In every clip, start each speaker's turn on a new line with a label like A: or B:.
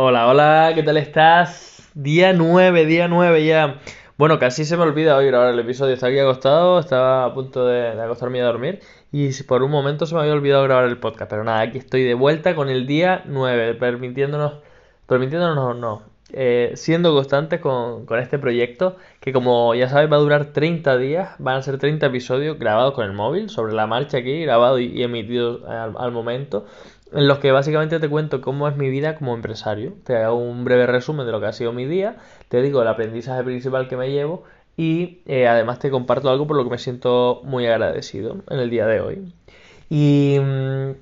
A: Hola, hola, ¿qué tal estás? Día 9, día 9 ya. Bueno, casi se me olvida hoy grabar el episodio. Estaba aquí acostado, estaba a punto de, de acostarme a dormir. Y por un momento se me había olvidado grabar el podcast. Pero nada, aquí estoy de vuelta con el día 9, permitiéndonos. Permitiéndonos, no, eh, siendo constantes con, con este proyecto. Que como ya sabes, va a durar 30 días. Van a ser 30 episodios grabados con el móvil, sobre la marcha aquí, grabados y, y emitidos al, al momento en los que básicamente te cuento cómo es mi vida como empresario. Te hago un breve resumen de lo que ha sido mi día, te digo el aprendizaje principal que me llevo y eh, además te comparto algo por lo que me siento muy agradecido en el día de hoy. Y mm,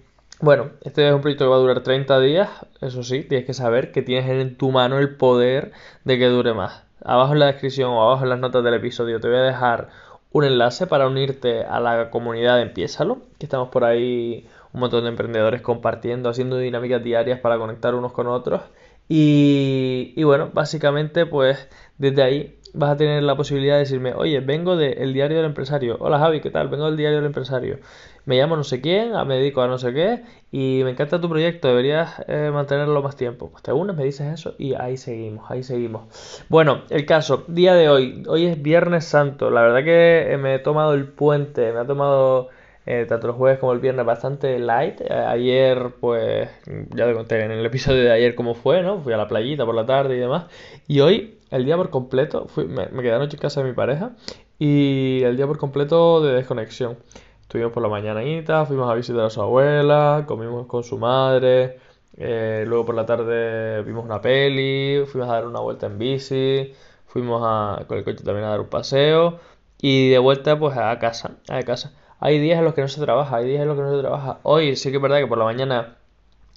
A: bueno, este es un proyecto que va a durar 30 días, eso sí, tienes que saber que tienes en tu mano el poder de que dure más. Abajo en la descripción o abajo en las notas del episodio te voy a dejar un enlace para unirte a la comunidad de Empiézalo, que estamos por ahí un montón de emprendedores compartiendo, haciendo dinámicas diarias para conectar unos con otros. Y, y bueno, básicamente pues desde ahí vas a tener la posibilidad de decirme, oye, vengo del diario del empresario. Hola Javi, ¿qué tal? Vengo del diario del empresario. Me llamo no sé quién, me dedico a no sé qué y me encanta tu proyecto, deberías eh, mantenerlo más tiempo. Pues te unes, me dices eso y ahí seguimos, ahí seguimos. Bueno, el caso, día de hoy, hoy es Viernes Santo. La verdad que eh, me he tomado el puente, me ha tomado eh, tanto el jueves como el viernes bastante light. Eh, ayer, pues, ya te conté en el episodio de ayer cómo fue, ¿no? Fui a la playita por la tarde y demás. Y hoy, el día por completo, fui, me, me quedé anoche en casa de mi pareja y el día por completo de desconexión. Estuvimos por la mañanita, fuimos a visitar a su abuela, comimos con su madre, eh, luego por la tarde vimos una peli, fuimos a dar una vuelta en bici, fuimos a, con el coche también a dar un paseo y de vuelta pues a casa, a casa. Hay días en los que no se trabaja, hay días en los que no se trabaja. Hoy sí que es verdad que por la mañana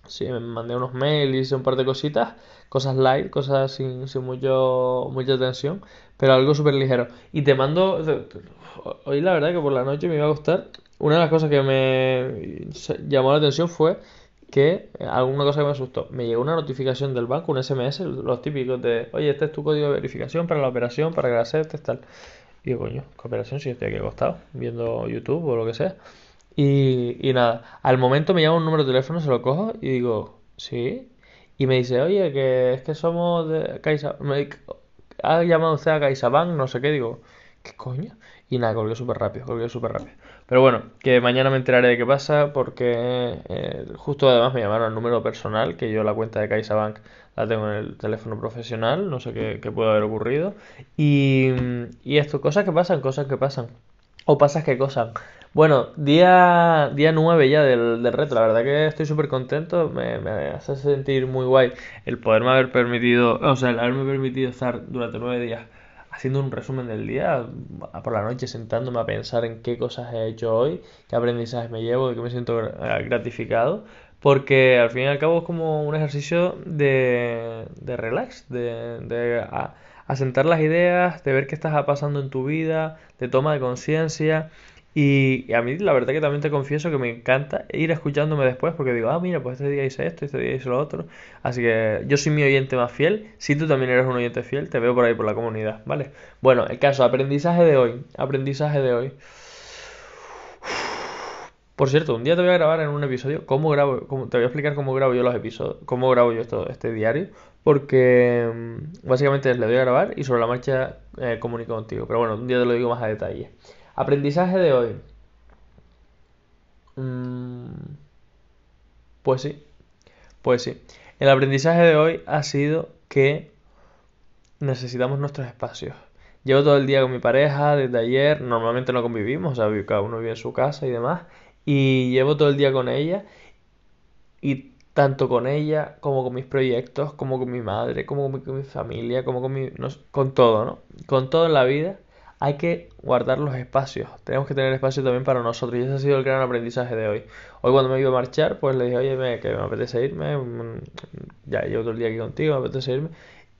A: sí me mandé unos mails, hice un par de cositas, cosas light, cosas sin, sin mucho, mucha tensión, pero algo súper ligero. Y te mando, hoy la verdad que por la noche me iba a gustar. Una de las cosas que me llamó la atención fue que alguna cosa que me asustó. Me llegó una notificación del banco, un SMS, los típicos de, oye, este es tu código de verificación para la operación, para que la aceptes, tal. Y digo, coño, cooperación si estoy aquí acostado, viendo YouTube o lo que sea. Y, y nada, al momento me llama un número de teléfono, se lo cojo y digo, sí. Y me dice, oye, que es que somos de Caixa... Me, ha llamado usted a CaixaBank, no sé qué, digo, ¿qué coño? Y nada, colgué súper rápido, colgué súper rápido. Pero bueno, que mañana me enteraré de qué pasa porque eh, justo además me llamaron al número personal, que yo la cuenta de CaixaBank la tengo en el teléfono profesional, no sé qué, qué puede haber ocurrido. Y, y esto, cosas que pasan, cosas que pasan. O pasas que cosas. Bueno, día, día 9 ya del, del reto, la verdad que estoy súper contento, me, me hace sentir muy guay el poderme haber permitido, o sea, el haberme permitido estar durante nueve días haciendo un resumen del día, por la noche sentándome a pensar en qué cosas he hecho hoy, qué aprendizajes me llevo, de qué me siento gratificado, porque al fin y al cabo es como un ejercicio de, de relax, de, de a, asentar las ideas, de ver qué está pasando en tu vida, de toma de conciencia. Y, a mí la verdad que también te confieso que me encanta ir escuchándome después porque digo, ah, mira, pues este día hice esto, este día hice lo otro. Así que yo soy mi oyente más fiel. Si tú también eres un oyente fiel, te veo por ahí por la comunidad, ¿vale? Bueno, el caso, aprendizaje de hoy. Aprendizaje de hoy. Por cierto, un día te voy a grabar en un episodio cómo grabo, te voy a explicar cómo grabo yo los episodios, cómo grabo yo esto, este diario, porque mm, básicamente le doy a grabar y sobre la marcha eh, comunico contigo. Pero bueno, un día te lo digo más a detalle. Aprendizaje de hoy. Mm, pues sí, pues sí. El aprendizaje de hoy ha sido que necesitamos nuestros espacios. Llevo todo el día con mi pareja desde ayer, normalmente no convivimos, o sea, cada uno vive en su casa y demás, y llevo todo el día con ella y tanto con ella como con mis proyectos, como con mi madre, como con mi, familia, como con mi, con todo, ¿no? Con todo en la vida hay que guardar los espacios. Tenemos que tener espacio también para nosotros. Y ese ha sido el gran aprendizaje de hoy. Hoy cuando me iba a marchar, pues le dije, oye, me, que me apetece irme. Mm, ya llevo todo el día aquí contigo, me apetece irme.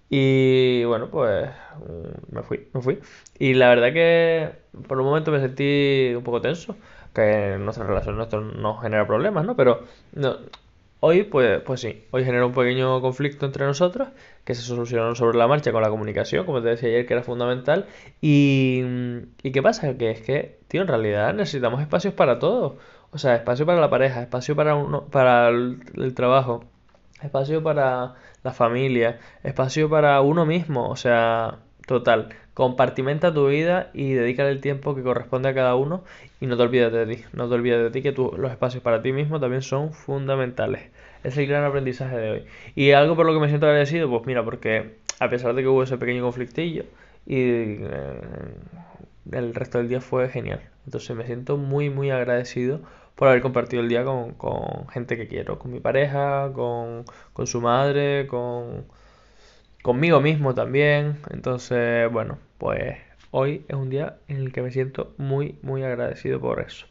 A: Y bueno, pues mm, me fui, me fui. Y la verdad que por un momento me sentí un poco tenso que nuestra relación nuestro nos genera problemas, ¿no? Pero no, hoy, pues, pues sí, hoy genera un pequeño conflicto entre nosotros que se solucionó sobre la marcha con la comunicación, como te decía ayer, que era fundamental. Y, ¿y qué pasa? Que es que, tío, en realidad necesitamos espacios para todo. O sea, espacio para la pareja, espacio para uno, para el trabajo, espacio para la familia, espacio para uno mismo, o sea, total. Compartimenta tu vida y dedícale el tiempo que corresponde a cada uno y no te olvides de ti, no te olvides de ti que los espacios para ti mismo también son fundamentales. Es el gran aprendizaje de hoy. Y algo por lo que me siento agradecido, pues mira, porque a pesar de que hubo ese pequeño conflictillo y eh, el resto del día fue genial. Entonces me siento muy, muy agradecido por haber compartido el día con, gente que quiero, con mi pareja, con, con su madre, con conmigo mismo también. Entonces, bueno, pues hoy es un día en el que me siento muy, muy agradecido por eso.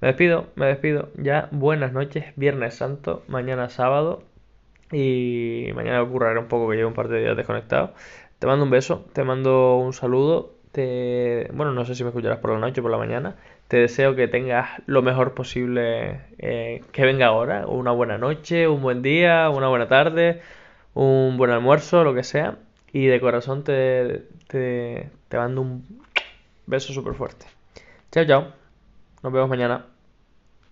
A: Me despido, me despido. Ya buenas noches, Viernes Santo, mañana sábado y mañana ocurrirá un poco que llevo un par de días desconectado. Te mando un beso, te mando un saludo. Te... Bueno, no sé si me escucharás por la noche o por la mañana. Te deseo que tengas lo mejor posible eh, que venga ahora. Una buena noche, un buen día, una buena tarde, un buen almuerzo, lo que sea. Y de corazón te, te, te mando un beso súper fuerte. Chao, chao. Nos vemos mañana.